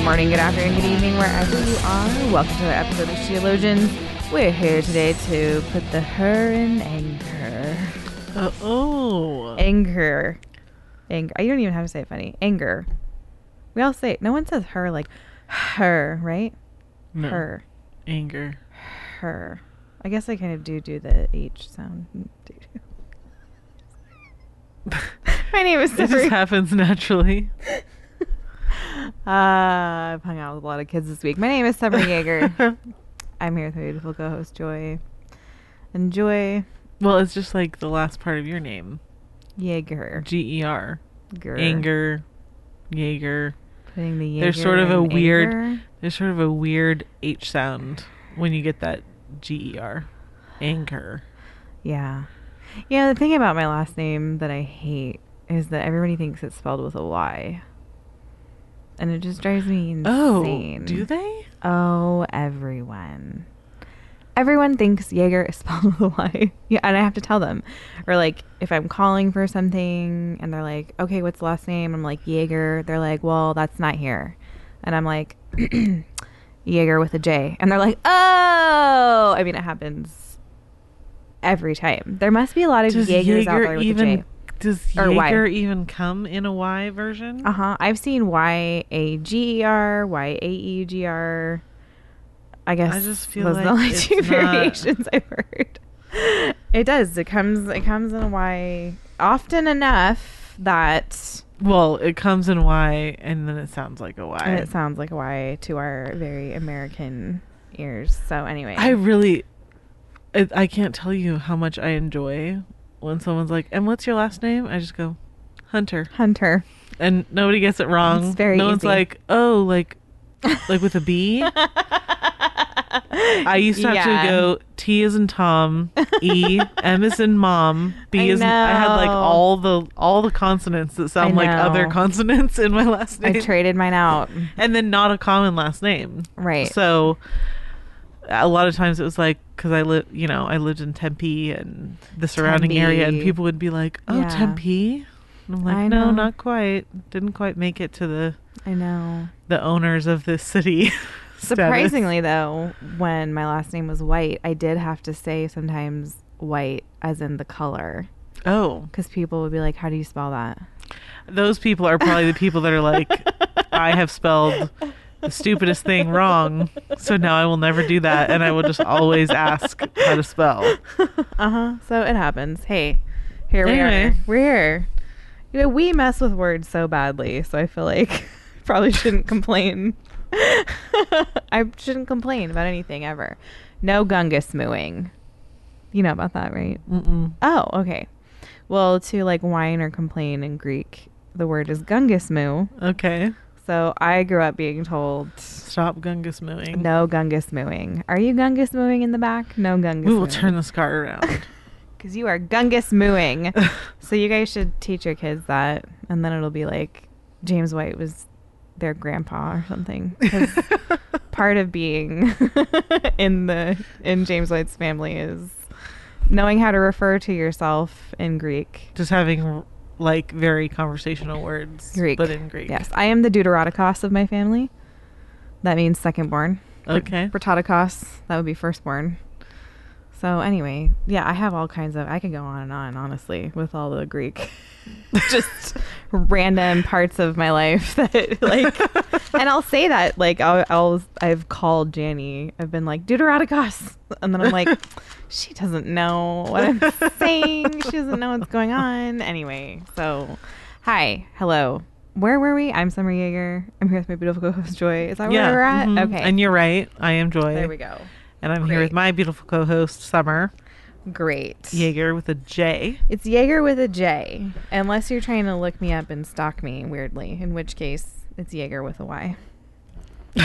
Good morning, good afternoon, good evening, wherever you are. Welcome to another episode of Sheologians. We're here today to put the her in anger. Uh, oh. Anger. Anger. You don't even have to say it funny. Anger. We all say it. No one says her like her, right? No. Her. Anger. Her. I guess I kind of do do the H sound. My name is It just happens naturally. Uh, I've hung out with a lot of kids this week. My name is Summer Jaeger. I'm here with my beautiful co-host Joy. And Joy Well, it's just like the last part of your name. Jaeger. G E R. Ger. Anger. Jaeger. Putting the Jaeger There's sort of a weird anger. there's sort of a weird H sound when you get that G E R. Anger. Yeah. Yeah, the thing about my last name that I hate is that everybody thinks it's spelled with a Y. And it just drives me insane. Oh, do they? Oh, everyone. Everyone thinks Jaeger is spelled with a Y. Yeah, and I have to tell them. Or like if I'm calling for something and they're like, "Okay, what's the last name?" I'm like, "Jaeger." They're like, "Well, that's not here." And I'm like, "Jaeger with a J." And they're like, "Oh!" I mean, it happens every time. There must be a lot of Does Jaegers out there with even a J. does Or Y. Even come in a Y version? Uh huh. I've seen Y A G E R, Y A E G R. I guess I just feel those are the like only two not- variations I've heard. It does. It comes. It comes in a Y often enough that Well, it comes in Y and then it sounds like a Y. and it sounds like a Y to our very American ears. So anyway, I really, I, I can't tell you how much I enjoy when someone's like, "And what's your last name?" I just go, Hunter, Hunter. and nobody gets it wrong. It's very no one's like, "Oh, like, like with a B." I used to have Yeah. to go T is in Tom, E, M is in mom, B I is in, I had like all the all the consonants that sound like other consonants in my last name. I traded mine out. and then not a common last name. Right. So a lot of times it was like because I live, you know, I lived in Tempe and the surrounding area, and people would be like, "Oh, Yeah. Tempe." And I'm like, I no, know. not quite. Didn't quite make it to the I know. the owners of this city. Surprisingly, though, when my last name was White, I did have to say sometimes white as in the color Oh, because people would be like, "How do you spell that?" those people are probably the people that are like, I have spelled the stupidest thing wrong, so now I will never do that, and I will just always ask how to spell. Uh huh. So it happens. Hey, here we are. We're here. You know, we mess with words so badly, so I feel like probably shouldn't complain. I shouldn't complain about anything ever. No gungus mooing. You know about that, right? Mm-mm. Oh, okay. Well, to like whine or complain in Greek, the word is gungus moo. Okay, So I grew up being told stop gungus mooing. no gungus mooing. Are you gungus mooing in the back? No gungus. We will turn this car around. because you are gungus mooing. so you guys should teach your kids that, and then it'll be like James White was their grandpa or something. part of being in the in James White's family is knowing how to refer to yourself in Greek. Just having like very conversational words, Greek. but in Greek. Yes, I am the deuterotikos of my family. That means secondborn. Okay. Protodikos, that would be firstborn. So anyway, yeah, I have all kinds of. I could go on and on, honestly, with all the Greek, just random parts of my life that like. and I'll say that like I'll, I'll I've called Janny. I've been like Deuteroticos, and then I'm like, she doesn't know what I'm saying. She doesn't know what's going on. Anyway, so hi, hello. Where were we? I'm Summer Jaeger. I'm here with my beautiful co-host Joy. Is that yeah. where we're at? mhm. Okay. And you're right. I am Joy. there we go. And I'm here with my beautiful co-host Summer Great. Jaeger with a J. It's Jaeger with a J, unless you're trying to look me up and stalk me weirdly, in which case it's Jaeger with a Y.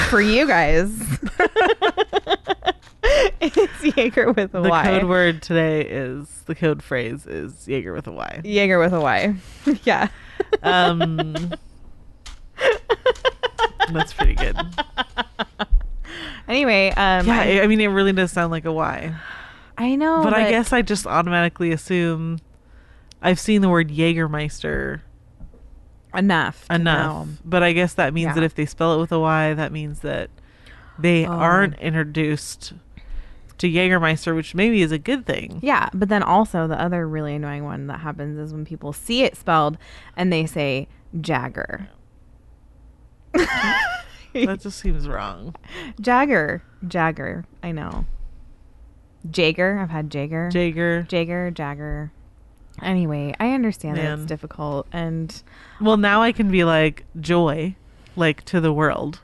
for you guys. it's Jaeger with a The Y. code word today is the code phrase is Jaeger with a Y. Jaeger with a Y. yeah. Um, that's pretty good. Anyway, um, Yeah, I, I, I mean, it really does sound like a Y. I know, but I guess I just automatically assume I've seen the word Jägermeister enough. enough. know. But I guess that means Yeah. that if they spell it with a Y, that means that they Oh. aren't introduced to Jägermeister, which maybe is a good thing. Yeah, but then also the other really annoying one that happens is when people see it spelled and they say Jagger. That just seems wrong. Jagger. Jagger. I know. Jager. I've had Jager. Jaeger. Jagger. Jagger. Anyway, I understand that it's difficult and Well, now I can be like joy, like to the world,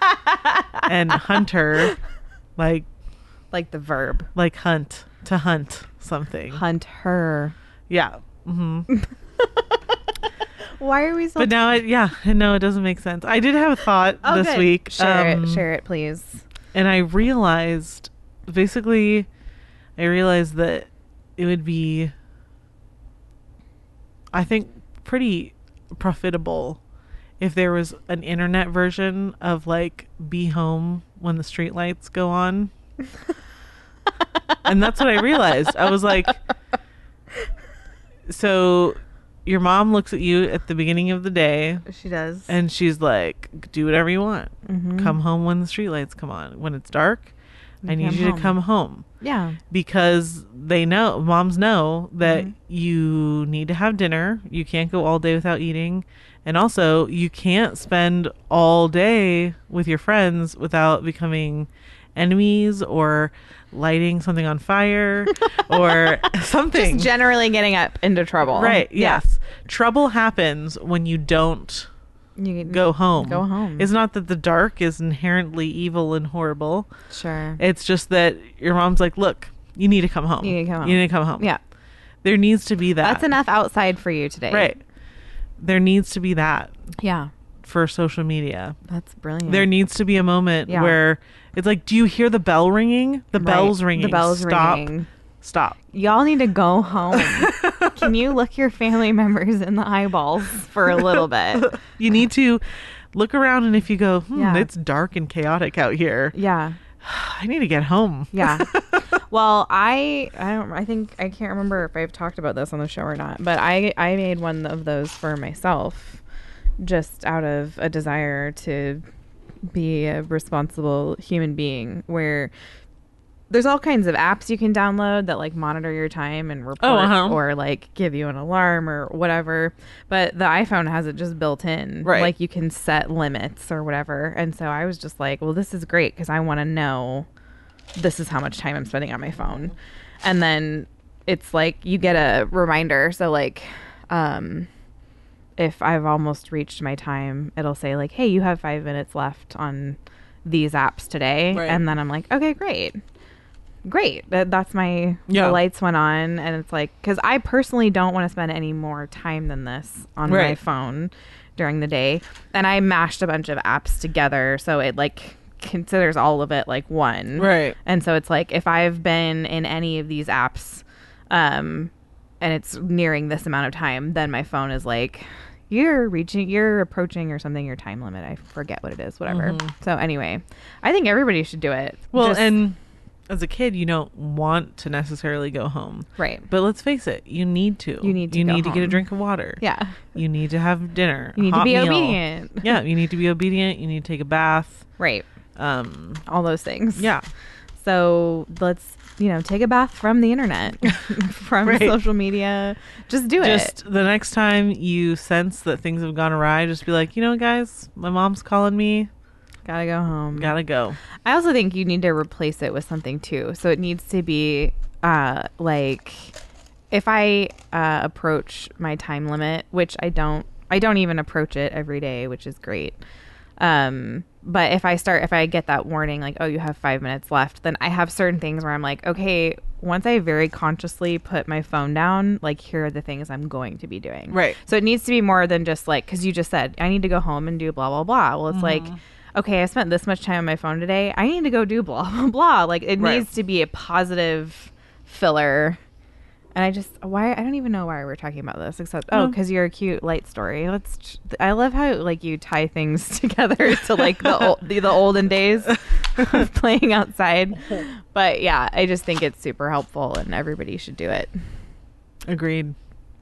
and hunter, like like the verb like hunt to hunt something. hunt her. Yeah. hmm Why are we so But now, it, yeah, no, it doesn't make sense. I did have a thought Oh, this good. week, Share um, it. Share it, please. and I realized, basically, I realized that it would be, I think, pretty profitable if there was an internet version of like "Be Home" when the streetlights go on. and that's what I realized. I was like, so your mom looks at you at the beginning of the day She does. and she's like, do whatever you want. Mhm. Come home when the streetlights come on. When it's dark, I need you to come home yeah. because they know, moms know that Mhm. you need to have dinner. You can't go all day without eating. And also, you can't spend all day with your friends without becoming enemies or lighting something on fire or something. Just generally getting up into trouble. Right. Yeah. Yes. Trouble happens when you don't You go home. Go home. It's not that the dark is inherently evil and horrible. Sure. It's just that your mom's like, look, you need to come home. You need to come home. You need to come home. yeah. There needs to be that. That's enough outside for you today. Right. There needs to be that Yeah. for social media. That's brilliant. There needs to be a moment Yeah. where it's like, do you hear the bell ringing? The Right. bell's ringing. The bell's Stop. ringing. Stop. Y'all need to go home. Can you look your family members in the eyeballs for a little bit? You need to look around, and if you go, hmm, Yeah. it's dark and chaotic out here, Yeah. I need to get home. Yeah. well, I I don't I think I can't remember if I've talked about this on the show or not, but I I made one of those for myself just out of a desire to be a responsible human being where there's all kinds of apps you can download that like monitor your time and report Oh, uh-huh. or like give you an alarm or whatever. But the iPhone has it just built in. Right. Like you can set limits or whatever. And so I was just like, well, this is great because I want to know this is how much time I'm spending on my phone. And then it's like you get a reminder. So like um if I've almost reached my time, it'll say like, "Hey, you have 5 minutes left on these apps today." Right. And then I'm like, "Okay, great." Great. That, that's my Yeah. the lights went on and it's like cuz I personally don't want to spend any more time than this on my phone during the day. And I mashed a bunch of apps together so it like considers all of it like one. Right. And so it's like if I've been in any of these apps, um, and it's nearing this amount of time, then my phone is like, you're reaching, you're approaching or something your time limit. I forget what it is, whatever. So anyway, I think everybody should do it. Well, Just- and as a kid, you don't want to necessarily go home. right, But let's face it, you need to. You need to You need to get a drink of water. yeah, You need to have dinner. you need to be meal. obedient. Yeah, you need to be obedient. You need to take a bath. Right, Um, all those things. yeah. So let's you know take a bath from the internet, from Right. social media. Just do it. Just the next time you sense that things have gone awry, just be like, you know, guys, my mom's calling me. Gotta go home. Gotta go. I also think you need to replace it with something too. So it needs to be uh, like if I uh, approach my time limit, which I don't, I don't even approach it every day, which is great. Um, but if I start, if I get that warning, like, oh, you have five minutes left, then I have certain things where I'm like, okay, once I very consciously put my phone down, like, here are the things I'm going to be doing. Right. So it needs to be more than just like, because you just said, I need to go home and do blah, blah, blah. Well, it's like, okay, I spent this much time on my phone today. I need to go do blah blah blah. Like it Right. needs to be a positive filler. And I just why I don't even know why we're talking about this except oh because you're a cute light story. Let's. ch- I love how like you tie things together to like the old, the, the olden days of playing outside. But yeah, I just think it's super helpful and everybody should do it. Agreed.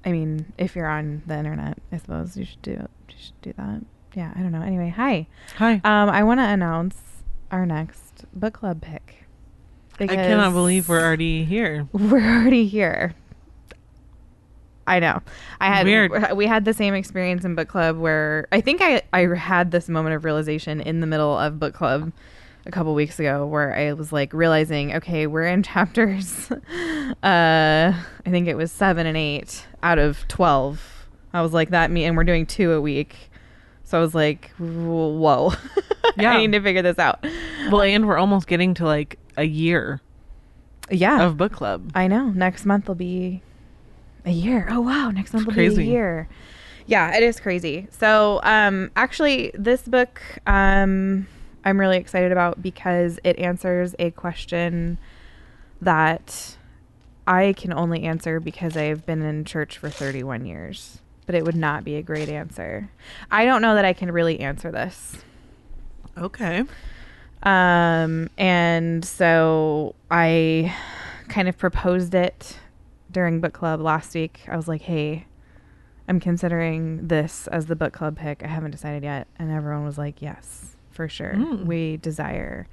I mean, if you're on the internet, I suppose you should do you should do that. Yeah, I don't know. Anyway, hi. Hi. Um, I want to announce our next book club pick. I cannot believe we're already here. we're already here. I know. I had Weird. we had the same experience in book club where I think I I had this moment of realization in the middle of book club a couple weeks ago where I was like realizing, okay, we're in chapters uh I think it was 7 and 8 out of 12. I was like that me and we're doing two a week. So I was like, whoa. Yeah. I need to figure this out. Well, and we're almost getting to like a year Yeah. of book club. I know. Next month will be a year. Oh wow, next month will crazy. be a year. Yeah, it is crazy. So, um actually this book um I'm really excited about because it answers a question that I can only answer because I've been in church for 31 years. But it would not be a great answer. I don't know that I can really answer this. Okay. Um, and so I kind of proposed it during book club last week. I was like, hey, I'm considering this as the book club pick. I haven't decided yet. And everyone was like, yes, for sure. Mm. We desire,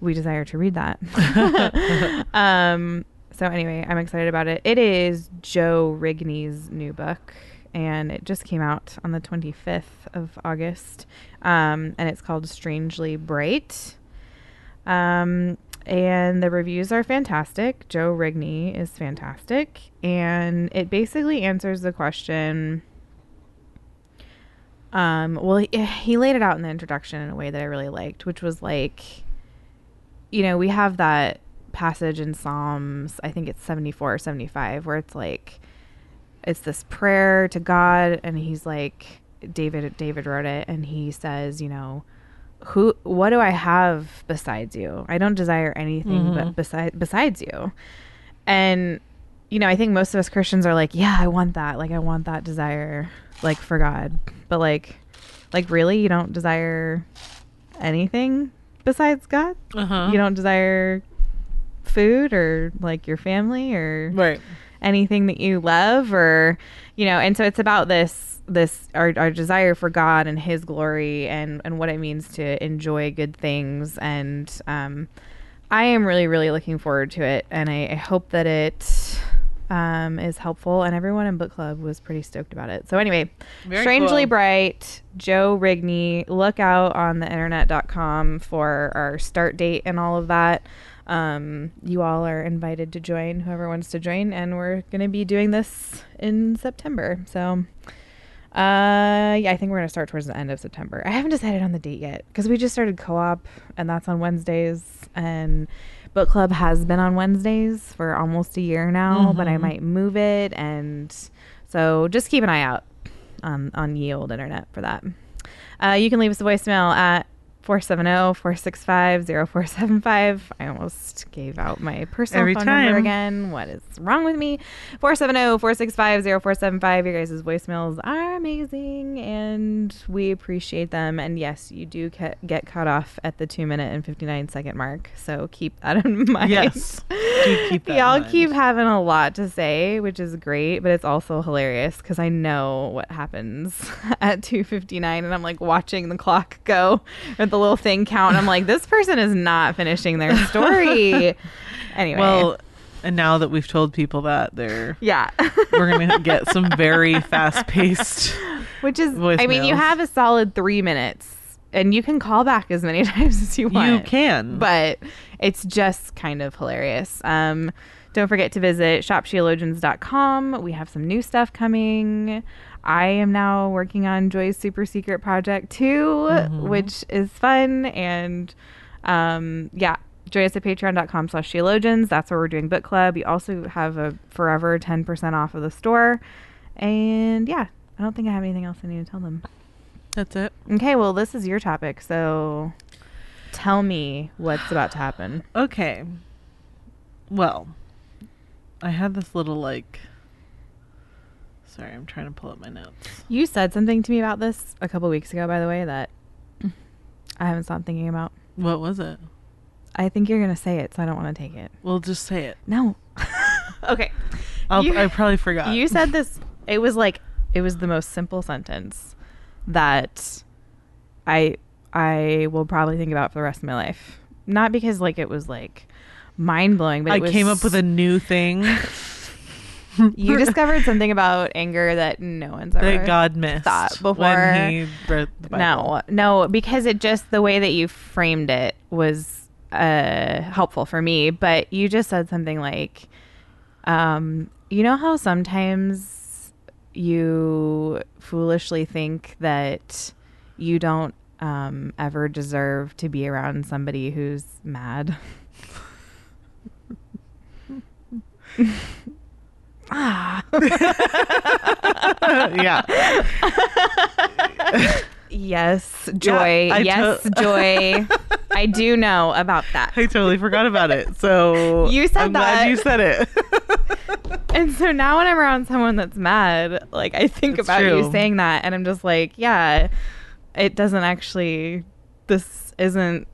we desire to read that. um, so anyway, I'm excited about it. It is Joe Rigney's new book. And it just came out on the 25th of August. Um, and it's called Strangely Bright. Um, and the reviews are fantastic. Joe Rigney is fantastic. And it basically answers the question. Um, well, he, he laid it out in the introduction in a way that I really liked, which was like, you know, we have that passage in Psalms, I think it's 74 or 75, where it's like, it's this prayer to God, and he's like, David, David wrote it, and he says, you know, who, what do I have besides you? I don't desire anything Mhm. but beside, besides you. And, you know, I think most of us Christians are like, yeah, I want that. Like, I want that desire, like, for God. But, like, like, really? You don't desire anything besides God? Uh huh. You don't desire food or, like, your family or Right. Anything that you love or you know and so it's about this this our, our desire for god and his glory and and what it means to enjoy good things. And um i am really really looking forward to it. And i, I hope that it um is helpful. And everyone in book club was pretty stoked about it. So anyway Very strangely cool. bright joe rigney look out on the internet.com for our start date and all of that um, you all are invited to join, whoever wants to join, and we're going to be doing this in September. So, uh, yeah, I think we're going to start towards the end of September. I haven't decided on the date yet because we just started co op, and that's on Wednesdays, and book club has been on Wednesdays for almost a year now, but I Mhm. might move it, and so just keep an eye out on on ye old internet for that. Uh, you can leave us a voicemail at 470-465-0475. I almost gave out my personal Every phone time. number again. What is wrong with me? oh, 470-465-0475. Your guys' voicemails are amazing and we appreciate them. And yes, you do ca- get cut off at the 2 minute and 59 second mark. So keep that in mind. Yes. Do keep that Y'all keep having a lot to say, which is great, but it's also hilarious because I know what happens at 2:59, and I'm like watching the clock go or the little thing count. I'm like, this person is not finishing their story. anyway, Well, and now that we've told people that, they're yeah, we're gonna get some very fast paced. which is, I mean, you have a solid three minutes, and you can call back as many times as you want. You can, but it's just kind of hilarious. Um, don't forget to visit shopsheologians.com. We have some new stuff coming. I am now working on Joy's super secret project too, Mhm. which is fun. And um, yeah, join us at patreon.com slash sheologians. That's where we're doing book club. We also have a forever 10% off of the store. And yeah, I don't think I have anything else I need to tell them. That's it. Okay, well, this is your topic, so tell me what's about to happen. Okay. Well, I had this little like. Sorry, I'm trying to pull up my notes. You said something to me about this a couple weeks ago, by the way, that I haven't stopped thinking about. What was it? I think you're gonna say it, so I don't want to take it. Well, just say it. No. okay. I'll, You- I probably forgot. You said this. It was like it was the most simple sentence that I I will probably think about for the rest of my life. Not because like it was like mind blowing, but I it was, came up with a new thing You discovered something about anger that no one's ever that God missed thought before. He wrote the Bible. No, no, because it just the way that you framed it was uh, helpful for me. But you just said something like, um, you know how sometimes you foolishly think that you don't um, ever deserve to be around somebody who's mad. ah. yeah. Yes, Joy. I yes, to- Joy. I do know about that. I totally forgot about it. So You said I'm glad that. you said it. And so now when I'm around someone that's mad, like I think It's about you saying that and I'm just like, yeah, it doesn't actually this isn't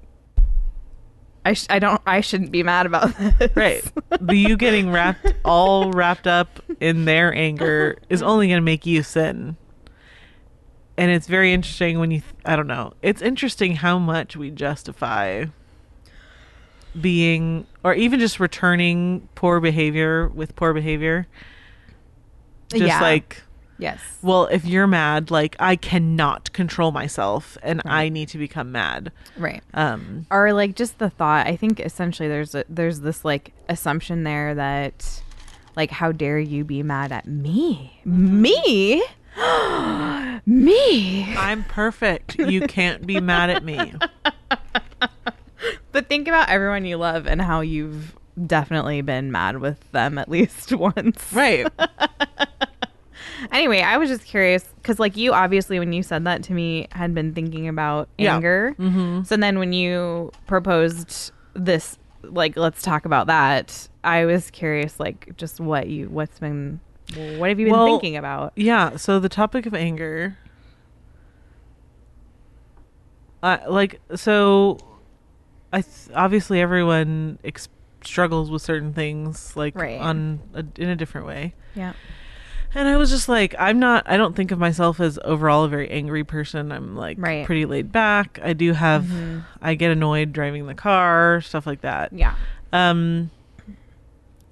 I sh- I don't I shouldn't be mad about this. right. The you getting wrapped all wrapped up in their anger is only going to make you sin. And it's very interesting when you th- I don't know. It's interesting how much we justify being or even just returning poor behavior with poor behavior. Just Yeah. like Yes. well, if you're mad, like I cannot control myself and I need to become mad. Right. Um or like just the thought i think essentially there's a, there's this like assumption there that like how dare you be mad at me me me I'm perfect. You can't be mad at me. but think about everyone you love and how you've definitely been mad with them at least once Right. Anyway i was just curious because like you obviously when you said that to me had been thinking about Yeah. anger Mhm. so then when you proposed this like let's talk about that i was curious like just what you what's been what have you been Well, thinking about Yeah, so the topic of anger uh, like so I th- obviously everyone ex- struggles with certain things like Right. on a, in a different way. yeah And I was just like I'm not I don't think of myself as overall a very angry person. I'm like Right. pretty laid back. I do have Mhm. I get annoyed driving the car, stuff like that. yeah Um,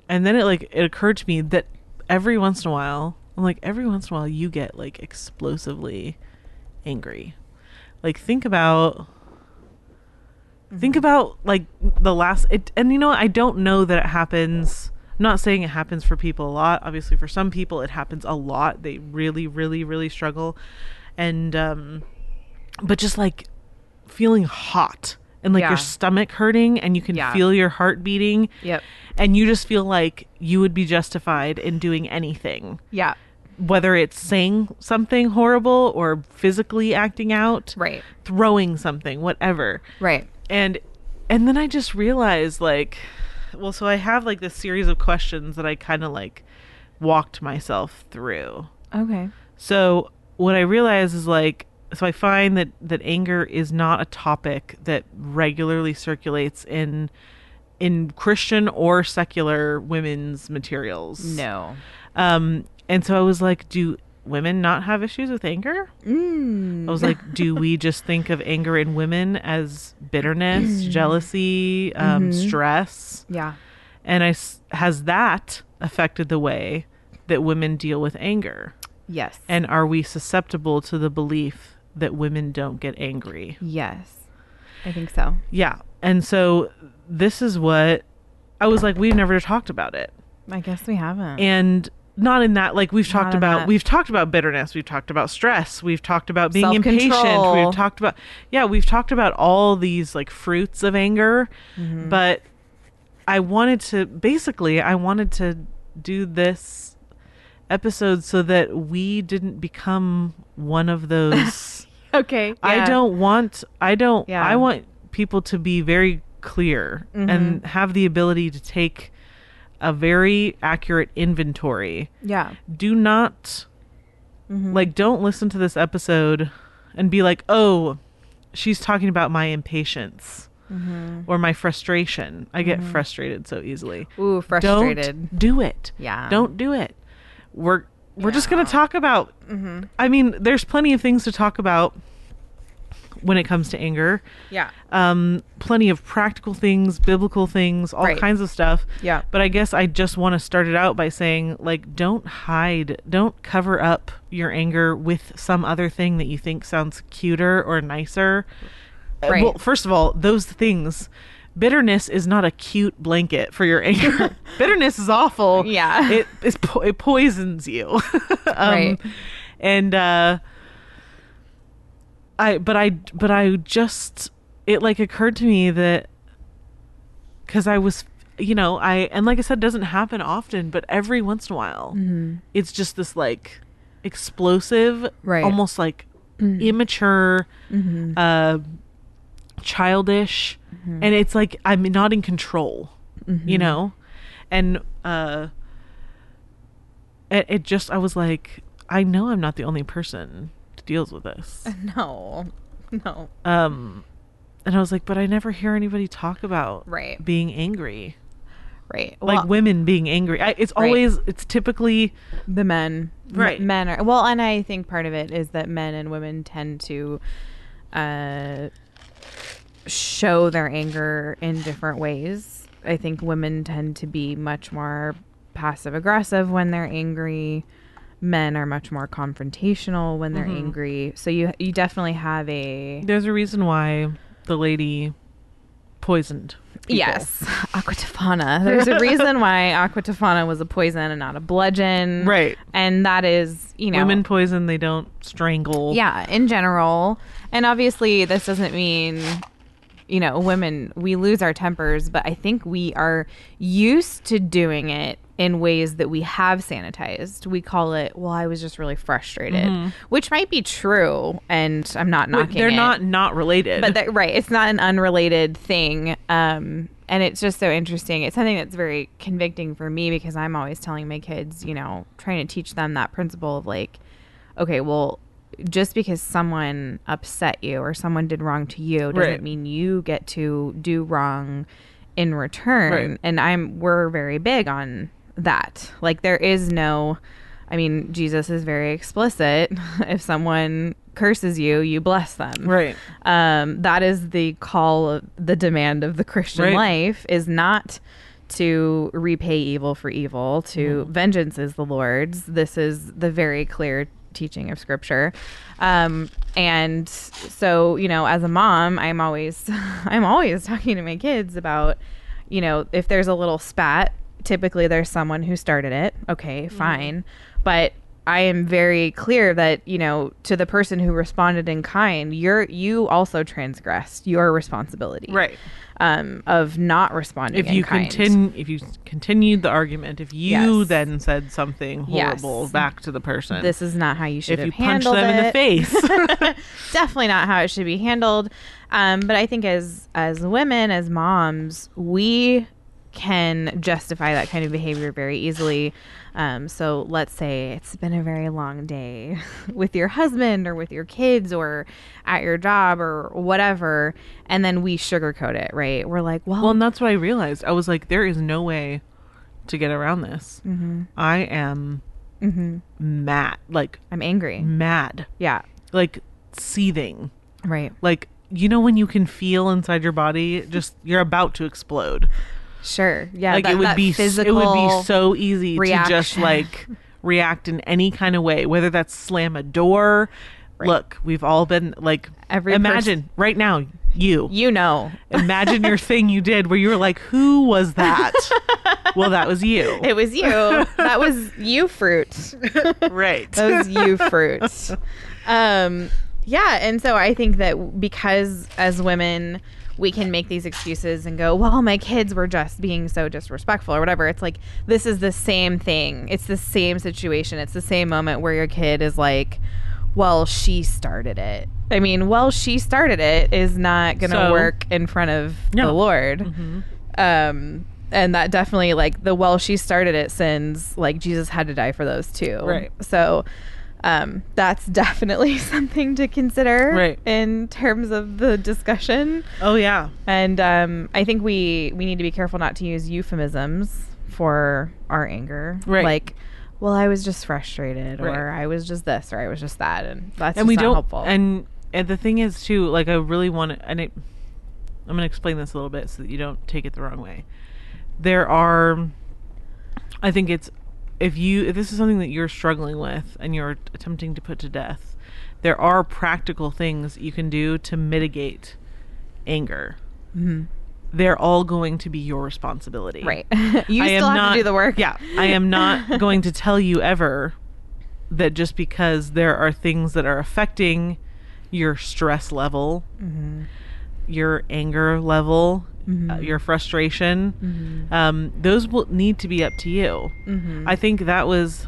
and then it like it occurred to me that every once in a while, I'm like every once in a while, you get like explosively angry. Like think about, think about like the last it, and you know what? I don't know that it happens. I'm not saying it happens for people a lot. Obviously, for some people, it happens a lot. They really, really, really struggle, and um, but just like feeling hot and like Yeah. your stomach hurting and you can Yeah. feel your heart beating yep and you just feel like you would be justified in doing anything yeah whether it's saying something horrible or physically acting out right throwing something whatever right and and then i just realized like well so i have like this series of questions that i kind of like walked myself through. Okay. So what I realize is like so I find that that anger is not a topic that regularly circulates in in Christian or secular women's materials. no. Um and so I was like do women not have issues with anger? mm. I was like do we just think of anger in women as bitterness, jealousy, um Mhm. stress? yeah And I has that affected the way that women deal with anger? yes And are we susceptible to the belief that women don't get angry? yes i think so Yeah. And so this is what I was like, we've never talked about it. i guess we haven't And not in that, like we've talked about, that. we've talked about bitterness, we've talked about stress, we've talked about being impatient, we've talked about, yeah, we've talked about all these like fruits of anger. Mm-hmm. But I wanted to, basically, I wanted to do this episode so that we didn't become one of those Okay. I don't want I don't Yeah. I want people to be very clear Mm-hmm. and have the ability to take a very accurate inventory. Yeah. Do not Mm-hmm. like don't listen to this episode and be like, "Oh, she's talking about my impatience." Mm-hmm. Or my frustration. I get frustrated so easily. Ooh, frustrated. Don't do it. Yeah. Don't do it. We're we're just gonna talk about. I mean, there's plenty of things to talk about when it comes to anger. Yeah. Um, plenty of practical things, biblical things, all Right. kinds of stuff. Yeah. But I guess I just want to start it out by saying, like, don't hide, don't cover up your anger with some other thing that you think sounds cuter or nicer. Uh, Right. Well, first of all, those things. Bitterness is not a cute blanket for your anger. Bitterness is awful. Yeah. It is po- it poisons you. um, Right. And uh I but I but I just it like occurred to me that cuz I was you know, I and like I said doesn't happen often, but every once in a while mm-hmm. it's just this like explosive, Right. almost like mm. immature mm-hmm. uh childish mm-hmm. and it's like I'm not in control, you know? And uh it, it just I was like I know I'm not the only person deals with this. No. No. Um and I was like, but I never hear anybody talk about Right. being angry. Right. like women being angry. I, it's Right. always it's typically the men Right. men are well and i think part of it is that men and women tend to uh show their anger in different ways i think women tend to be much more passive aggressive when they're angry men are much more confrontational when they're mm-hmm. angry so you you definitely have a there's a reason why the lady poisoned. people. yes aqua tofana there's a reason why aqua tofana was a poison and not a bludgeon Right. and that is you know Women poison, they don't strangle. yeah in general and obviously this doesn't mean you know women we lose our tempers but i think we are used to doing it in ways that we have sanitized we call it well i was just really frustrated which might be true and i'm not knocking they're it not not related. but that, right it's not an unrelated thing um and it's just so interesting it's something that's very convicting for me because i'm always telling my kids you know trying to teach them that principle of like okay well just because someone upset you or someone did wrong to you doesn't Right. mean you get to do wrong in return Right. and i'm we're very big on that like there is no i mean jesus is very explicit if someone curses you you bless them right. um, that is the call of the demand of the christian Right. life is not to repay evil for evil to Mm-hmm. vengeance is the lord's this is the very clear teaching of scripture um, and so you know as a mom i'm always i'm always talking to my kids about you know if there's a little spat typically there's someone who started it okay Mm-hmm. fine but I am very clear that you know to the person who responded in kind, you're you also transgressed your responsibility, Right. Um, of not responding. If you continue if you continued the argument, if you Yes. then said something Yes. horrible back to the person. this is not how you should if you punch them in the face. definitely not how it should be handled. Um, but I think as as women, as moms, we can justify that kind of behavior very easily. Um, so let's say it's been a very long day with your husband or with your kids or at your job or whatever, and then we sugarcoat it, right? We're like, well, Well, and that's what I realized. I was like, there is no way to get around this. Mm-hmm. I am mad, like I'm angry. mad, Yeah, like seething. right. Like, you know, when you can feel inside your body, just you're about to explode. Sure. Yeah. like that- it would be, s- it would physical be so easy to just like react in any kind of way, whether that's slam a door. Right. Look, we've all been like, Every imagine right now, you You know, Imagine your thing you did where you were like, who was that? well, that was you. it was you. that was you fruit. right. those you fruits. Um, yeah, and so I think that because as women we can make these excuses and go, well, my kids were just being so disrespectful or whatever. It's like this is the same thing. It's the same situation. It's the same moment where your kid is like, well, she started it. I mean, well, she started it is not going to So- work in front of No. the Lord. Mhm. Um, and that definitely, like, the well, she started it sins, like, Jesus had to die for those too. Right. So, um, that's definitely something to consider Right. in terms of the discussion. Oh yeah. And um, I think we we need to be careful not to use euphemisms for our anger. Right. Like, well, I was just frustrated, Right. or I was just this, or I was just that, and that's and just we not don't helpful. and and the thing is too like i really want to and it, i'm going to explain this a little bit so that you don't take it the wrong way there are i think it's if you if this is something that you're struggling with and you're attempting to put to death there are practical things you can do to mitigate anger Mhm. they're all going to be your responsibility right, you I still am have not, to do the work. Yeah, I am not going to tell you ever that just because there are things that are affecting your stress level, Mhm. your anger level, uh, Mhm. your frustration, Mhm. um, those will need to be up to you. Mhm. I think that was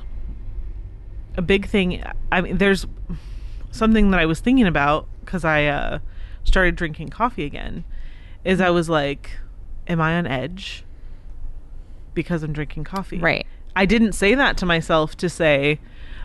a big thing. I mean, there's something that I was thinking about because I uh, started drinking coffee again. Is I was like, am I on edge because I'm drinking coffee? Right. I didn't say that to myself to say,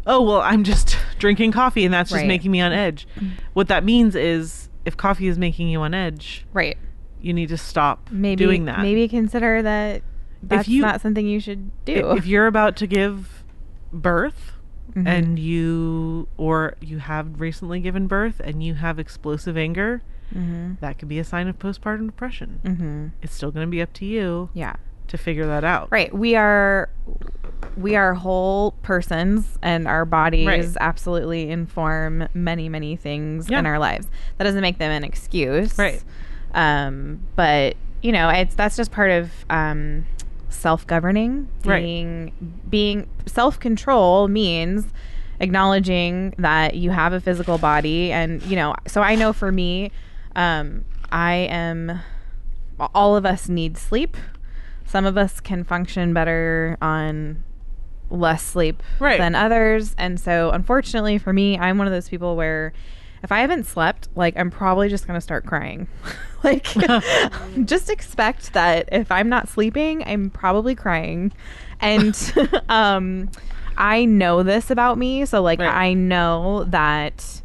oh, well, I'm just drinking coffee and that's just Right. making me on edge. What that means is if coffee is making you on edge, right. You need to stop Maybe doing that. Maybe consider that that's you- not something you should do. If you're about to give birth Mhm. and you, or you have recently given birth and you have explosive anger, Mhm. that could be a sign of postpartum depression. Mhm. It's still going to be up to you Yeah. to figure that out. Right. We are we are whole persons and our bodies Right. absolutely inform many, many things Yeah. in our lives. That doesn't make them an excuse. Right. Um, but you know, it's that's just part of um self-governing. Right. Being being self-control means acknowledging that you have a physical body and you know, so I know for me, um, I am all of us need sleep. Some of us can function better on less sleep Right. than others. And so, unfortunately for me, I'm one of those people where if I haven't slept, like, I'm probably just going to start crying. like, just expect that if I'm not sleeping, I'm probably crying. And um, I know this about me. So, like, Right. I know that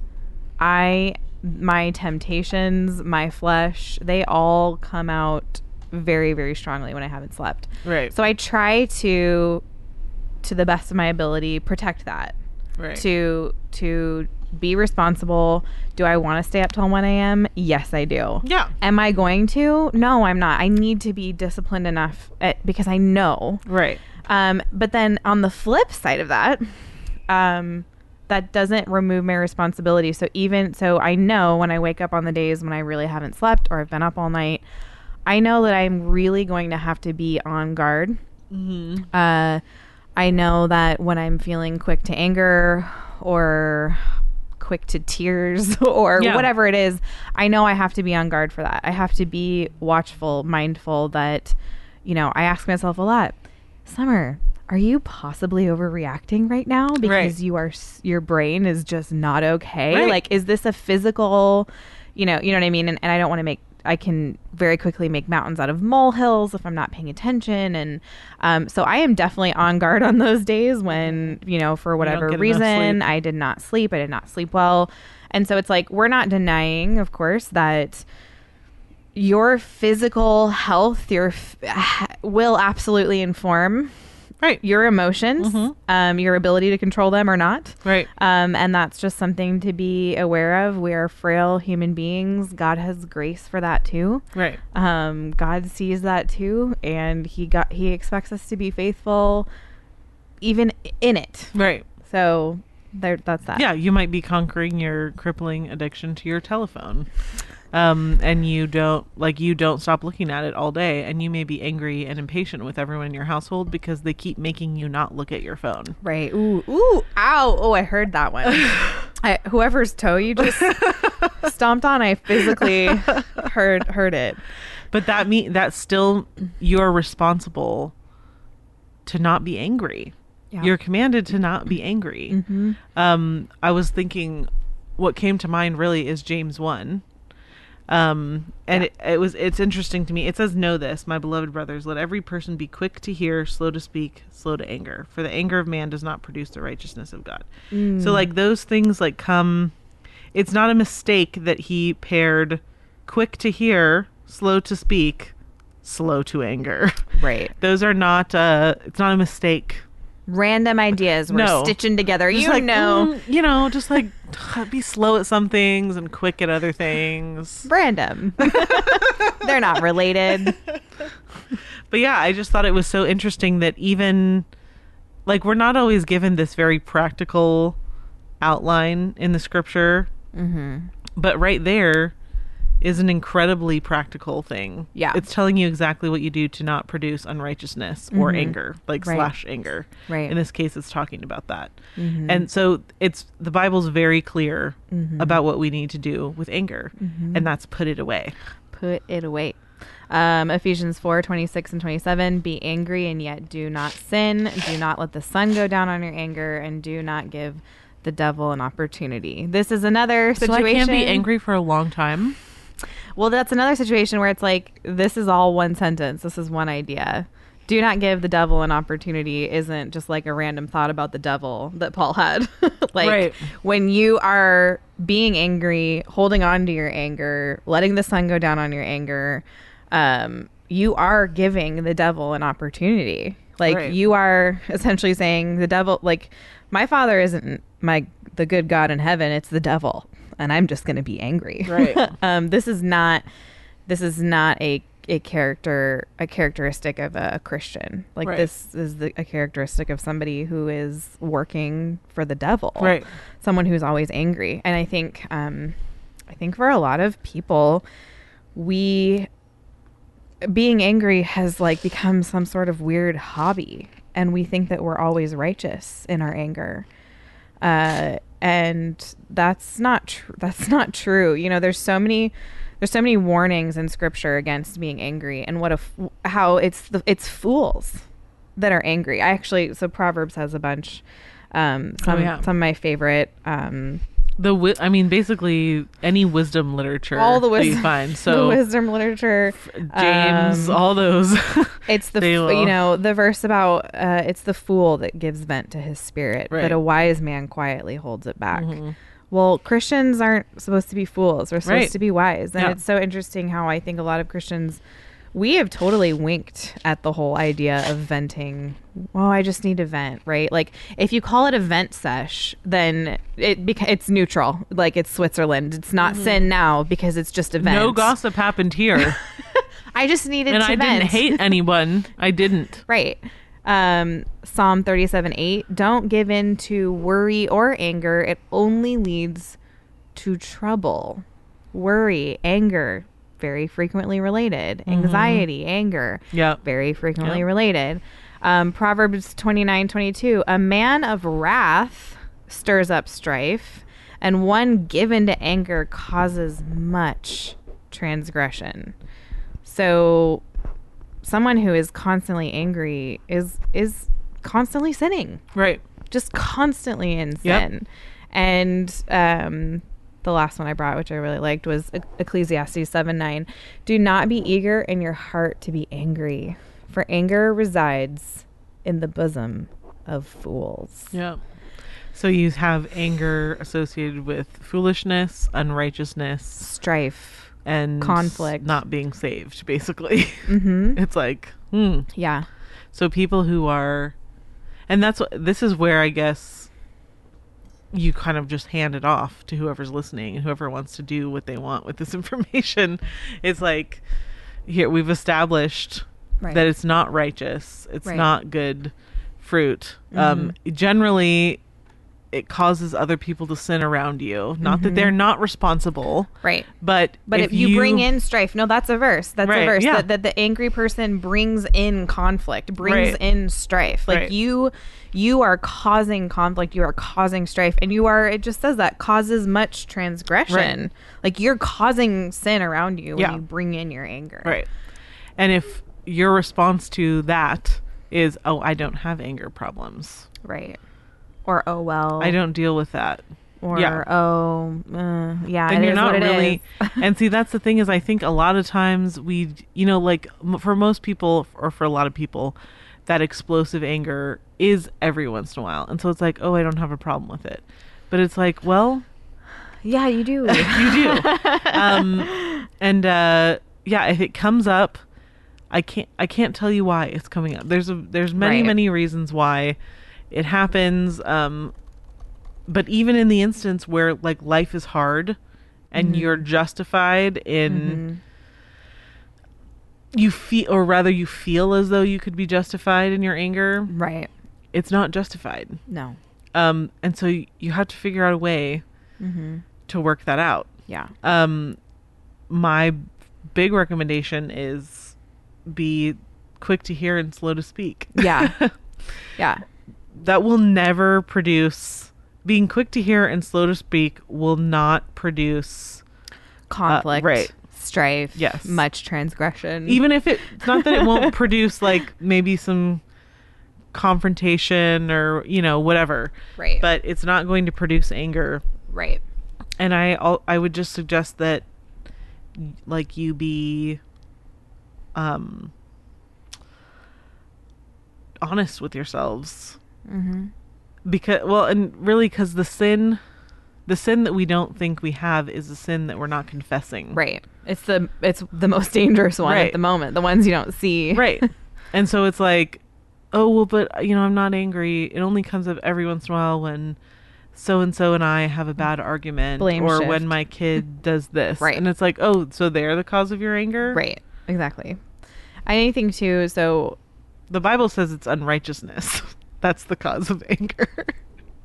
I my temptations, my flesh, they all come out very very strongly when I haven't slept. Right. So I try to to the best of my ability protect that. right. To to be responsible. Do I want to stay up till 1 a.m.? Yes, I do. yeah. Am I going to? No, I'm not. I need to be disciplined enough at, because I know Right. um, but then on the flip side of that, um, that doesn't remove my responsibility. So even so, I know when I wake up on the days when I really haven't slept or I've been up all night, I know that I'm really going to have to be on guard. Mm-hmm. Uh, I know that when I'm feeling quick to anger or quick to tears or Yeah. whatever it is, I know I have to be on guard for that. I have to be watchful, mindful that, you know, I ask myself a lot, Summer, are you possibly overreacting right now because Right. you are your brain is just not okay? Right. Like is this a physical, you know, you know what I mean? And, and I don't want to make I can very quickly make mountains out of molehills if I'm not paying attention. And um, so I am definitely on guard on those days when, you know, for whatever reason. I did not sleep. I did not sleep well. And so it's like, we're not denying, of course, that your physical health your f- will absolutely inform Right. your emotions, Mhm. um, your ability to control them or not. Right. Um, and that's just something to be aware of. We are frail human beings. God has grace for that too. Right. Um, God sees that too, and he got he expects us to be faithful, even in it. Right. So there, that's that. Yeah, you might be conquering your crippling addiction to your telephone. Um, and you don't like you don't stop looking at it all day and you may be angry and impatient with everyone in your household because they keep making you not look at your phone. Right. Ooh. Ooh. Ow. Oh, I heard that one. I, whoever's toe you just stomped on, I physically heard heard it. But that mean that's still you're responsible to not be angry. Yeah. You're commanded to not be angry. Mm-hmm. Um, I was thinking what came to mind really is James 1. Um, and it, it was it's interesting to me. It says, "Know this, my beloved brothers, let every person be quick to hear, slow to speak, slow to anger, for the anger of man does not produce the righteousness of God." So like those things like come it's not a mistake that he paired quick to hear, slow to speak, slow to anger. Right. Those are not uh it's not a mistake. Random ideas we're No. stitching together. Just you like, know, mm, you know, just like be slow at some things and quick at other things. random. They're not related. But yeah, I just thought it was so interesting that even like we're not always given this very practical outline in the scripture, hmm but right there is an incredibly practical thing. Yeah. it's telling you exactly what you do to not produce unrighteousness or Mhm. anger, like Right. slash anger. Right. In this case, it's talking about that, Mhm. and so it's the Bible's very clear Mhm. about what we need to do with anger, Mhm. and that's put it away. Put it away. Um, Ephesians 4 26 and 27. Be angry and yet do not sin. Do not let the sun go down on your anger and do not give the devil an opportunity. This is another situation. So. I can't be angry for a long time. Well, that's another situation where it's like, this is all one sentence. This is one idea. Do not give the devil an opportunity isn't just like a random thought about the devil that Paul had. like Right. when you are being angry, holding on to your anger, letting the sun go down on your anger, um, you are giving the devil an opportunity. Like Right. you are essentially saying the devil like my father isn't my the good God in heaven, it's the devil. And I'm just gonna be angry. Right. um, this is not this is not a a character a characteristic of a, Christian. Like Right. this is the, a characteristic of somebody who is working for the devil. Right. Someone who's always angry. And I think um, I think for a lot of people, we being angry has like become some sort of weird hobby, and we think that we're always righteous in our anger uh, and that's not tr- that's not true. You know, there's so many there's so many warnings in scripture against being angry, and what a f- how it's the it's fools that are angry. I actually so Proverbs has a bunch. Um, some Oh, yeah. some of my favorite. Um, The wi- I mean, basically any wisdom literature all the that you wisdom, find. the So wisdom literature. James, um, all those. It's the f- you know the verse about uh, it's the fool that gives vent to his spirit, Right. but a wise man quietly holds it back. Mhm. Well, Christians aren't supposed to be fools. We're supposed Right. to be wise. And Yeah. it's so interesting how I think a lot of Christians we have totally winked at the whole idea of venting. Well, I just need to vent, right? Like if you call it a vent sesh, then it beca- it's neutral. Like it's Switzerland. It's not sin now because it's just a vent. Mm-hmm. no gossip happened here, I just needed and to I vent. didn't hate anyone. I didn't. Right. Um, Psalm 37 8. Don't give in to worry or anger. It only leads to trouble. Worry, anger, very frequently related. Anxiety, anger, Yeah. very frequently Yep. related. Um, Proverbs 29 22. A man of wrath stirs up strife, and one given to anger causes much transgression. So someone who is constantly angry is is constantly sinning Right. just constantly in Yep. sin and um the last one i brought which i really liked was ecclesiastes 7 9 do not be eager in your heart to be angry for anger resides in the bosom of fools Yeah. So you have anger associated with foolishness, unrighteousness, strife and Conflict. not being saved. Basically, mm-hmm it's like, hmm. yeah So people who are, and that's what this is where I guess you kind of just hand it off to whoever's listening and whoever wants to do what they want with this information. It's like here we've established right that it's not righteous. It's Right. not good fruit. Um, generally, it causes other people to sin around you. Not that they're mm-hmm. not responsible, right but But if, you, bring in strife, no, that's a verse. That's a verse yeah. that, that the angry person brings in conflict, brings Right. in strife. Like Right. you, you are causing conflict. You are causing strife, and you are. It just says that causes much transgression. Right. Like you're causing sin around you when Yeah. you bring in your anger. Right. And if your response to that is, "Oh, I don't have anger problems. Right. Or oh well. I don't deal with that." or Yeah. oh, uh, yeah, And you're not really and see that's the thing is i think a lot of times we you know like for most people or for a lot of people that explosive anger is every once in a while and so it's like oh i don't have a problem with it but it's like well yeah, you do. you do um and uh yeah if it comes up i can't i can't tell you why it's coming up there's a there's many Right. many reasons why it happens um but even in the instance where like life is hard and Mm-hmm. you're justified in you feel or rather you feel as though you could be justified in your anger right. it's not justified No. um and so y- you have to figure out a way Mm-hmm. to work that out Yeah. um my big recommendation is be quick to hear and slow to speak Yeah. yeah. That will never produce being quick to hear and slow to speak will not produce Conflict. Uh, right. Strife. Yes. Much transgression. even if it it's not that it won't produce like maybe some confrontation or you know whatever Right. but it's not going to produce anger right. and i al- i would just suggest that like you be um honest with yourselves Mm-hmm. because well and really because the sin the sin that we don't think we have is the sin that we're not confessing Right. It's the it's the most dangerous one Right. at the moment. The ones you don't see. right and so it's like oh well but you know i'm not angry it only comes up every once in a while when so and so and i have a bad argument Blame or shift. when my kid does this Right. and it's like oh so they're the cause of your anger Right. Exactly. I think too. So, the bible says it's unrighteousness that's the cause of anger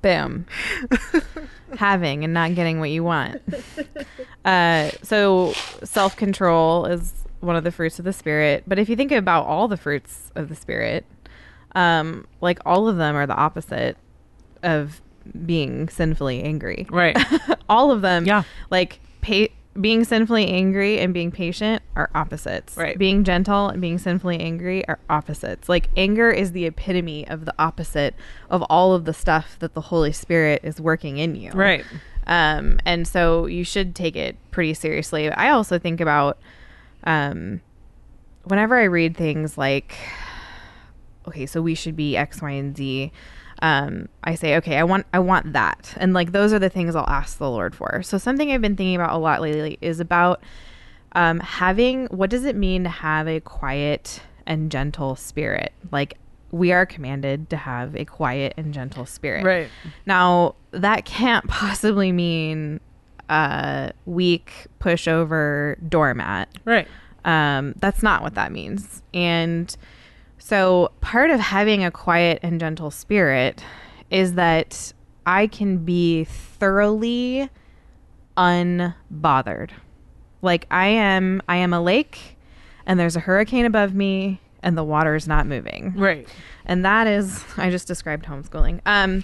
boom, having and not getting what you want. Uh, so self control is one of the fruits of the spirit. But if you think about all the fruits of the spirit, um, like all of them are the opposite of being sinfully angry. right all of them Yeah. like pa- being sinfully angry and being patient are opposites. Right. being gentle and being sinfully angry are opposites. Like anger is the epitome of the opposite of all of the stuff that the holy spirit is working in you. Right. Um and so you should take it pretty seriously. I also think about um whenever i read things like okay so we should be x y and z um i say okay i want i want that. And like those are the things i'll ask the lord for. So something i've been thinking about a lot lately is about um having what does it mean to have a quiet and gentle spirit? Like we are commanded to have a quiet and gentle spirit. Right. Now, that can't possibly mean a weak pushover doormat. right. Um, that's not what that means. And so, part of having a quiet and gentle spirit is that I can be thoroughly unbothered. Like I am, I am a lake, and there's a hurricane above me, and the water is not moving. Right. And that is i just described homeschooling. Um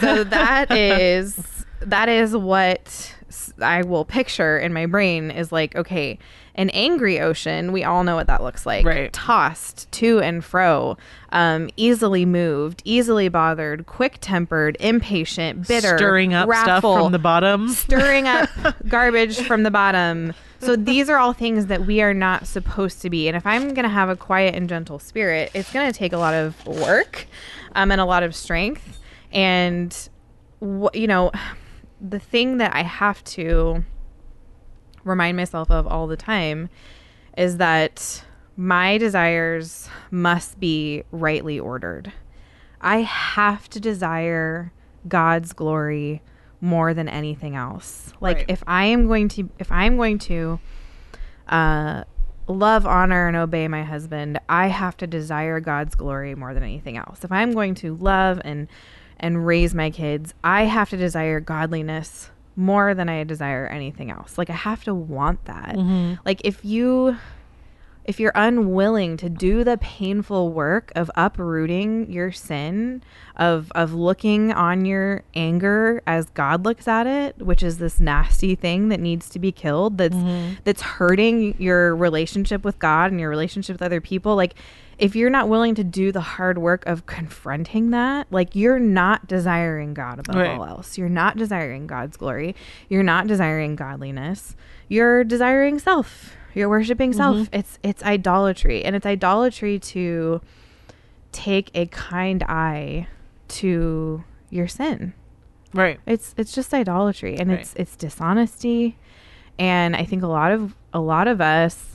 so that is that is what I will picture in my brain is like okay an angry ocean we all know what that looks like Right. tossed to and fro um easily moved easily bothered quick tempered impatient bitter stirring up stuff from the bottom stirring up garbage from the bottom. So these are all things that we are not supposed to be. And if I'm going to have a quiet and gentle spirit, it's going to take a lot of work um, and a lot of strength. And, wh- you know, the thing that I have to remind myself of all the time is that my desires must be rightly ordered. I have to desire God's glory more than anything else. Like Right. if I am going to if I'm going to uh love, honor and obey my husband, I have to desire God's glory more than anything else. If I'm going to love and and raise my kids, I have to desire godliness more than I desire anything else. Like I have to want that. Mm-hmm. Like if you if you're unwilling to do the painful work of uprooting your sin, of of looking on your anger as God looks at it, which is this nasty thing that needs to be killed, that's mm-hmm. that's hurting your relationship with God and your relationship with other people, like if you're not willing to do the hard work of confronting that, like you're not desiring God above Right. all else. You're not desiring God's glory. You're not desiring godliness. You're desiring self. You're worshiping mm-hmm. self. It's it's idolatry, and it's idolatry to take a kind eye to your sin. Right. It's it's just idolatry, and Right. it's it's dishonesty, and I think a lot of a lot of us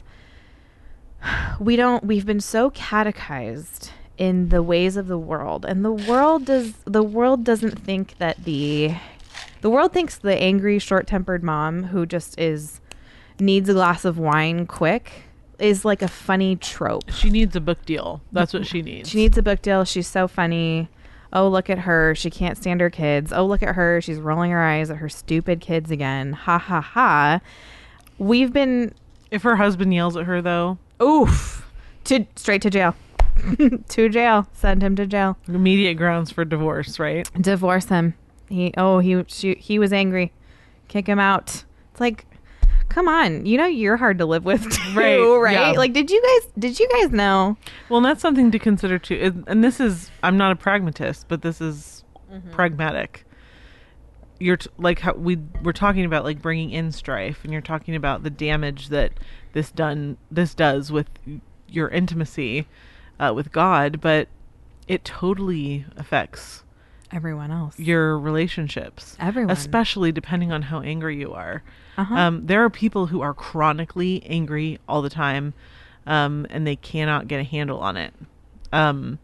we don't we've been so catechized in the ways of the world, and the world does the world doesn't think that the the world thinks the angry short-tempered mom who just is needs a glass of wine quick is like a funny trope. She needs a book deal. That's what she needs. She needs a book deal. She's so funny. Oh, look at her. She can't stand her kids. Oh, look at her. She's rolling her eyes at her stupid kids again. Ha ha ha. We've been if her husband yells at her, though, oof to straight to jail. to jail. Send him to jail. immediate grounds for divorce, right? Divorce him. He oh he she, he was angry. Kick him out. It's like come on. You know you're hard to live with too, Right, right? yeah. Like did you guys did you guys know? Well, and that's something to consider too. And- And this is, I'm not a pragmatist, but this is Mm-hmm. pragmatic. You're t- like how we we're talking about like bringing in strife, and you're talking about the damage that this done this does with your intimacy uh, with God, but it totally affects Everyone else. your relationships. Everyone. especially depending on how angry you are. Uh-huh. Um, there are people who are chronically angry all the time, um, and they cannot get a handle on it. Um,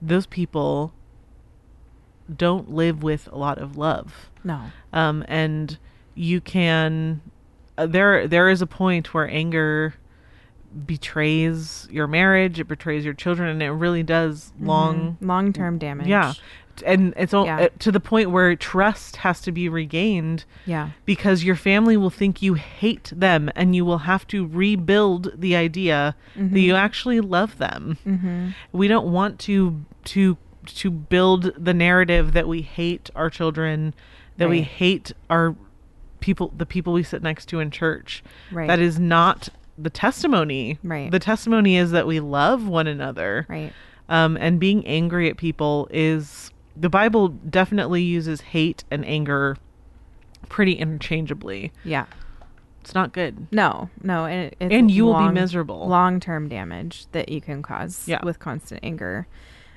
those people don't live with a lot of love, no. um, and you can. There, there is a point where anger betrays your marriage, it betrays your children, and it really does long long term damage. yeah. And it's all Yeah. uh, to the point where trust has to be regained Yeah. because your family will think you hate them and you will have to rebuild the idea that you actually love them. Mm-hmm. We don't want to to to build the narrative that we hate our children, that we hate our people the people we sit next to in church. Right. That is not the testimony. Right. The testimony is that we love one another Right. um, and being angry at people is the Bible definitely uses hate and anger pretty interchangeably. Yeah. It's not good. No. No. And, it, it's And you will be miserable. Long term damage that you can cause Yeah. with constant anger.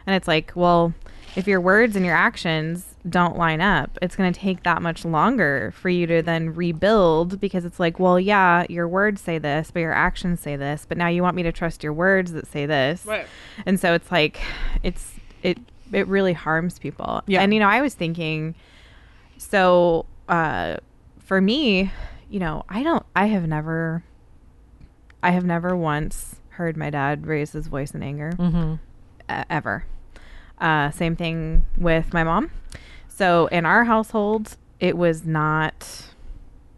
And it's like, well, if your words and your actions don't line up, it's going to take that much longer for you to then rebuild because it's like, well, yeah, your words say this, but your actions say this, but now you want me to trust your words that say this. Right. And so it's like it's it it really harms people. Yeah. And you know, I was thinking so uh for me, you know, I don't I have never I have never once heard my dad raise his voice in anger Mm-hmm. uh, ever. Uh, same thing with my mom. So in our household, it was not.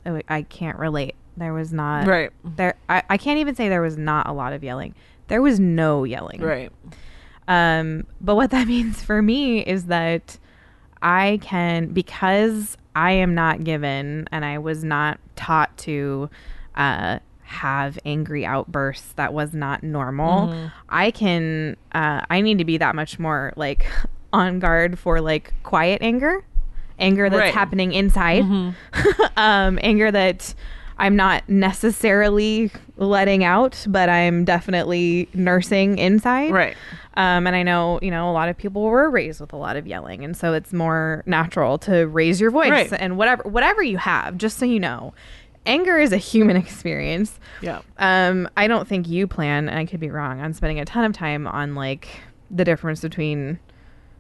I I can't relate. There was not. Right. There, I, I can't even say there was not a lot of yelling. There was no yelling. Right. Um, but what that means for me is that I can, because I am not given and I was not taught to uh, have angry outbursts that was not normal, I can, uh, I need to be that much more like on guard for like quiet anger, anger that's Right. happening inside, um, anger that. I'm not necessarily letting out, but I'm definitely nursing inside. Right. Um, and I know, you know, a lot of people were raised with a lot of yelling, and so it's more natural to raise your voice Right. and whatever, whatever you have. Just so you know, anger is a human experience. Yeah. Um, I don't think you plan, and I could be wrong, on spending a ton of time on like the difference between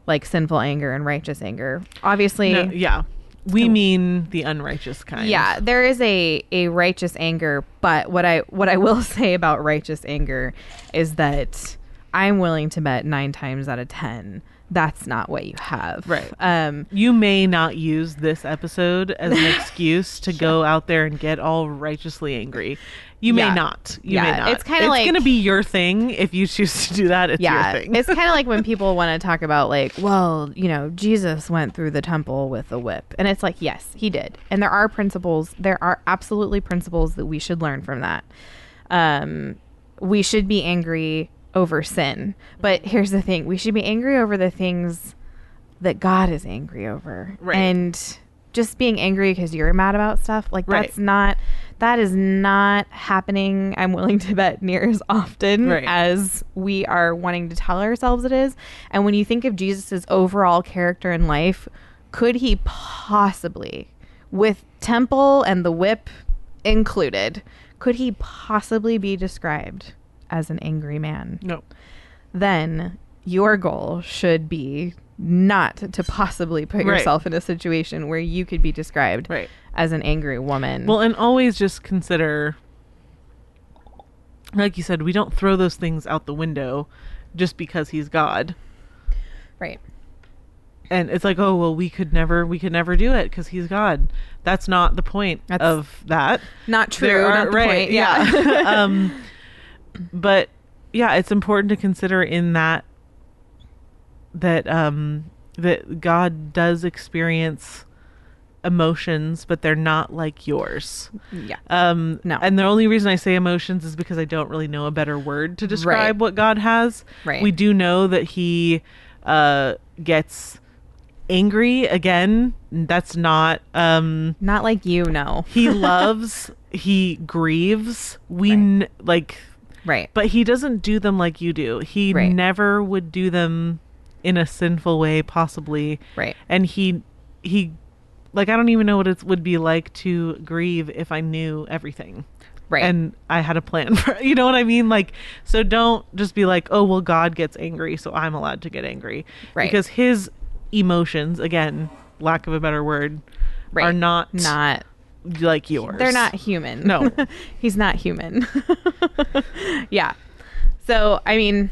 like sinful anger and righteous anger. Obviously, No, yeah. We mean the unrighteous kind. yeah, there is a a righteous anger, but what I what I will say about righteous anger is that I'm willing to bet 9 times out of 10 that's not what you have. Right. Um, You may not use this episode as an excuse to go out there and get all righteously angry. You may Yeah. not. You Yeah, may not. it's kinda like- it's going to be your thing if you choose to do that. It's yeah, your thing. it's kind of like when people want to talk about like, well, you know, Jesus went through the temple with a whip, and it's like, yes, he did, and there are principles. There are absolutely principles that we should learn from that. Um, we should be angry over sin, but here's the thing: we should be angry over the things that God is angry over, Right. and just being angry because you're mad about stuff like Right. that's not that is not happening i'm willing to bet near as often Right. as we are wanting to tell ourselves it is and when you think of jesus' overall character in life could he possibly with temple and the whip included could he possibly be described as an angry man no. then your goal should be not to possibly put Right. yourself in a situation where you could be described Right. as an angry woman. Well, and always just consider, like you said, we don't throw those things out the window just because he's God. right. And it's like, oh well, we could never, we could never do it because he's God. That's not the point That's of that. Not true. Are- not the right, point. Yeah. um, but yeah, it's important to consider in that that um, that God does experience emotions, but they're not like yours. yeah. Um, No. And the only reason I say emotions is because I don't really know a better word to describe Right. what God has. Right. We do know that He uh, gets angry again. That's not. Um, Not like you know. he loves. He grieves. We Right. n- like, Right. but he doesn't do them like you do. He Right. never would do them in a sinful way, possibly Right. and he he like i don't even know what it would be like to grieve if i knew everything Right. and i had a plan for you know what i mean like so don't just be like oh well god gets angry so i'm allowed to get angry Right. because his emotions again lack of a better word Right. are not not like yours they're not human. No. He's not human. yeah. So, I mean,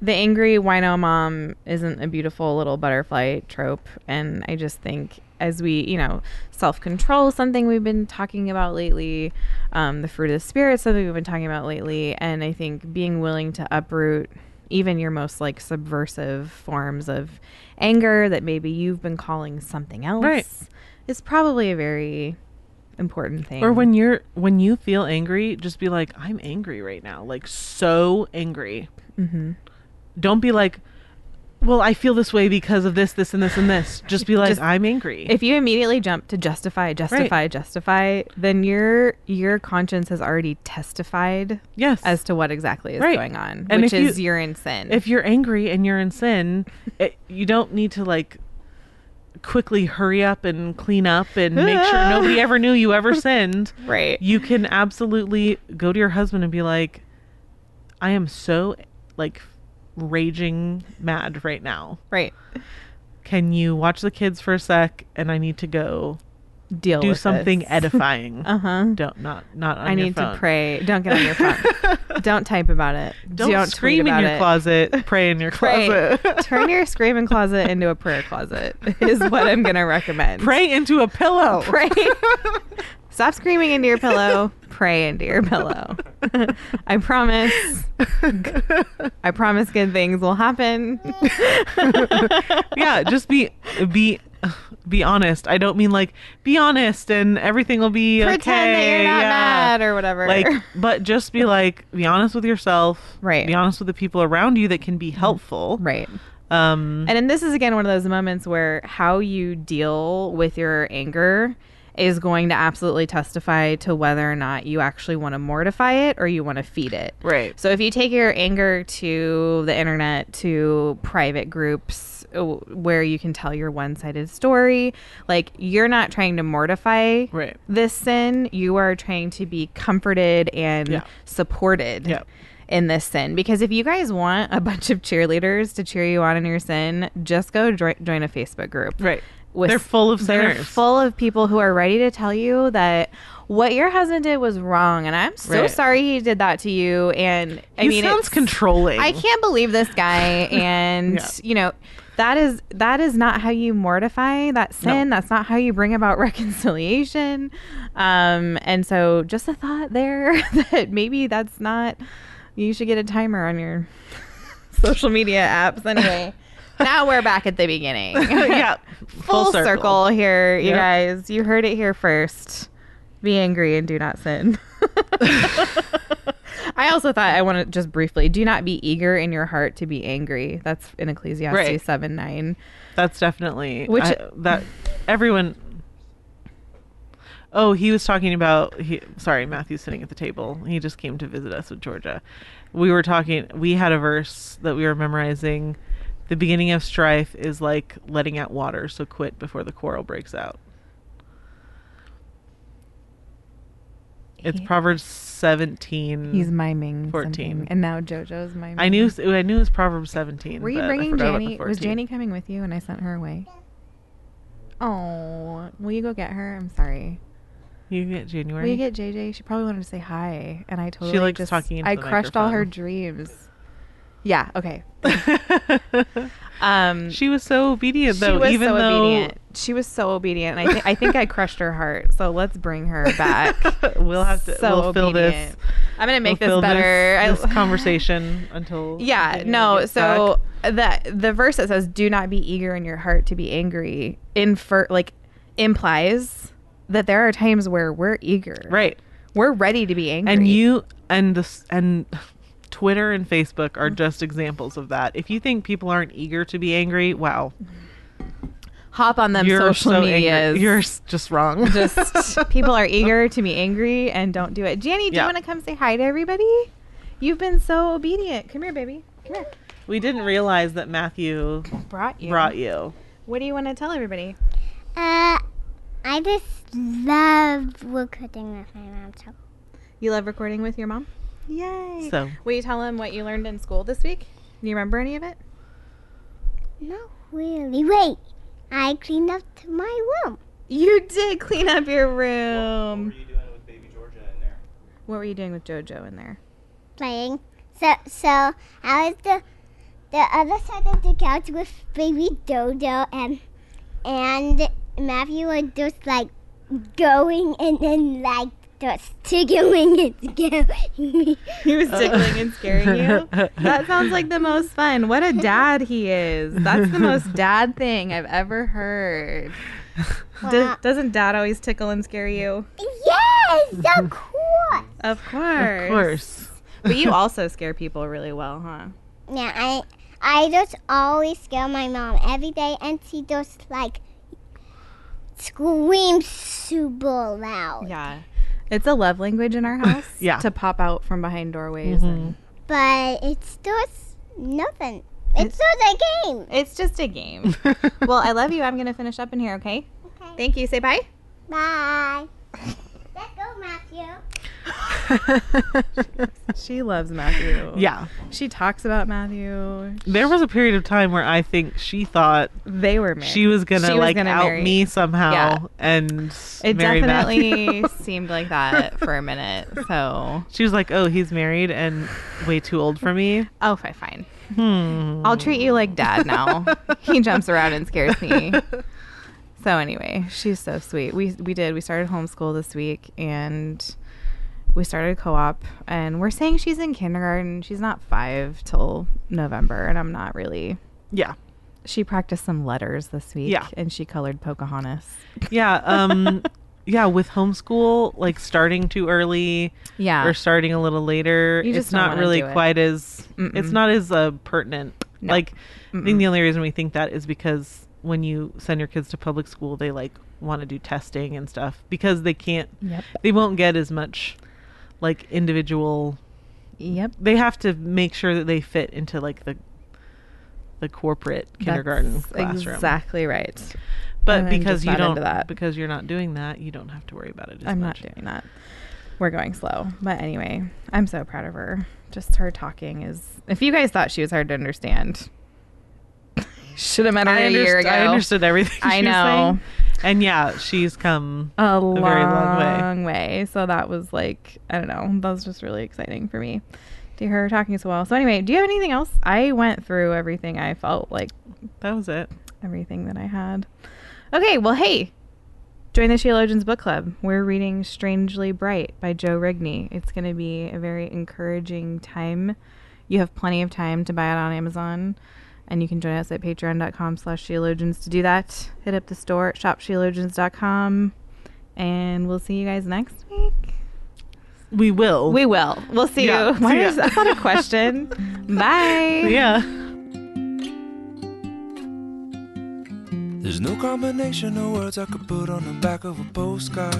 the angry wino mom isn't a beautiful little butterfly trope. And I just think as we, you know, self control, something we've been talking about lately, um, the fruit of the spirit, something we've been talking about lately. And I think being willing to uproot even your most like subversive forms of anger that maybe you've been calling something else Right. is probably a very important thing. or when you're when you feel angry just be like i'm angry right now like so angry Mm-hmm. don't be like well i feel this way because of this this and this and this just be like Just- i'm angry if you immediately jump to justify, justify, justify, then your your conscience has already testified yes as to what exactly is Right. going on, And which if you- is you're in sin. if you're angry and you're in sin it, you don't need to like quickly hurry up and clean up and make sure nobody ever knew you ever sinned right, you can absolutely go to your husband and be like i am so like raging mad right now. Right, can you watch the kids for a sec? And i need to go deal do with something this. edifying Uh huh. don't not not on I need phone. to pray. Don't get on your phone. Don't type about it. don't, tweet scream in your it. closet pray in your Pray. closet Turn your screaming closet into a prayer closet is what I'm gonna recommend. pray into a pillow Pray. Stop screaming into your pillow. Pray into your pillow. I promise. I promise good things will happen. yeah just be be be honest i don't mean like be honest and everything will be Pretend okay that you're not yeah. mad or whatever. like but just be like be honest with yourself Right. be honest with the people around you that can be helpful right. um And then this is again one of those moments where how you deal with your anger is going to absolutely testify to whether or not you actually want to mortify it or you want to feed it. right So if you take your anger to the internet, to private groups Uh, where you can tell your one-sided story, like you're not trying to mortify right this sin, you are trying to be comforted and Yeah. supported Yeah. in this sin. Because if you guys want a bunch of cheerleaders to cheer you on in your sin, just go join a Facebook group right with They're full of they're full of people who are ready to tell you that what your husband did was wrong, and I'm so Right. sorry he did that to you. And I he mean, sounds controlling. I can't believe this guy, and Yeah. you know that is that is not how you mortify that sin. No. That's not how you bring about reconciliation. Um, and so, just a thought there that maybe that's not. You should get a timer on your social media apps. Anyway, now we're back at the beginning. yeah, Full, circle. here, you Yep. guys. You heard it here first. Be angry and do not sin. I also thought I want to just briefly do not be eager in your heart to be angry. That's in Ecclesiastes Right. 7 9. That's definitely Which- I- that everyone. Oh, he was talking about. He, sorry, Matthew's sitting at the table. He just came to visit us with Georgia. We were talking. We had a verse that we were memorizing. The beginning of strife is like letting out water, so quit before the quarrel breaks out. It's He- Proverbs seventeen. He's miming 14. something. And now JoJo's miming. I knew. I knew it was Proverbs seventeen. Were you bringing Janie? Was 14. Janie coming with you and I sent her away? Oh, will you go get her? I'm sorry. You get January. Will you get JJ? She probably wanted to say hi, and I totally she likes just talking into I crushed all her dreams. Yeah. Okay. Um, she was so obedient, though. she was even so though obedient. She was so obedient. And I think I think I crushed her heart. So let's bring her back. we'll have to. So we'll fill this. I'm gonna make we'll this better. This, this conversation until. Yeah, no. So back. the the verse that says, "Do not be eager in your heart to be angry," infer like implies that there are times where we're eager, right, We're ready to be angry, and you and this and Twitter and Facebook are mm-hmm. just examples of that. If you think people aren't eager to be angry, wow, mm-hmm. Hop on them you're social so medias. angry. You're just wrong. just people are eager to be angry and don't do it. Janie, do Yeah. you want to come say hi to everybody? You've been so obedient. Come here, baby. Come here. we didn't realize that Matthew Brought you. brought you. What do you want to tell everybody? Uh, I just love recording with my mom. So You love recording with your mom? Yay. So Will you tell them what you learned in school this week? Do you remember any of it? no, really. Wait, I cleaned up my room. You did clean up your room. What, what, were you doing with baby Georgia in there? What were you doing with JoJo in there? playing. So so I was the the other side of the couch with baby Dodo and and Matthew was just like going and then like just tickling and scaring me. He was tickling and scaring you. That sounds like the most fun. What a dad he is. That's the most dad thing I've ever heard. Do- doesn't dad always tickle and scare you? Yes, of course. Of course. of course. But you also scare people really well, huh? Yeah, I I just always scare my mom every day, and she just like screams super loud. Yeah. It's a love language in our house. Yeah. To pop out from behind doorways. Mm-hmm. And But it's just nothing. It's just a game. it's just a game. well, I love you. I'm going to finish up in here, okay? Okay. Thank you. Say bye. Bye. Let's go, Matthew. She loves Matthew. yeah. She talks about Matthew. There was a period of time where I think she thought They were married. she was gonna She was like gonna out marry- me somehow Yeah. and It definitely seemed like that for a minute. So, she was like, "Oh, he's married and way too old for me." oh, fine, fine. Hmm. I'll treat you like dad now. he jumps around and scares me. So anyway, she's so sweet. We we did. We started homeschool this week and we started co-op and we're saying she's in kindergarten. She's not 5 till November and I'm not really Yeah, She practiced some letters this week Yeah. and she colored Pocahontas. yeah, um, yeah. With homeschool, like starting too early Yeah. or starting a little later, it's don't really do it. quite as. Mm-mm. It's not as uh, pertinent. No. Like, I Mm-mm. think the only reason we think that is because when you send your kids to public school, they like want to do testing and stuff because they can't. Yep. They won't get as much like individual Yep. they have to make sure that they fit into like the the corporate kindergarten That's classroom. Exactly right. But I'm because you don't that. because you're not doing that, you don't have to worry about it as I'm much. not doing that. We're going slow. But anyway, I'm so proud of her. Just her talking is if you guys thought she was hard to understand, Should have met her I, a year ago. I understood everything. I know. saying. And yeah, she's come. a long, very long way. way. So that was like, I don't know, that was just really exciting for me to hear her talking so well. So anyway, do you have anything else? I went through everything I felt like That was it. everything that I had. Okay, well, hey, join the Sheologians book club. We're reading Strangely Bright by Joe Rigney. It's going to be a very encouraging time. You have plenty of time to buy it on Amazon. And you can join us at patreon.com slash sheologians to do that. Hit up the store at shopsheologians.com. And we'll see you guys next week. We will. We will. We'll see Yeah, you. Why yeah. is that's not a question? Bye. yeah. There's no combination of words I could put on the back of a postcard.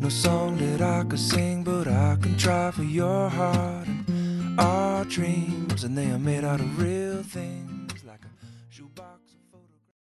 No song that I could sing, but I can try for your heart. And our dreams, and they are made out of real things like a shoebox.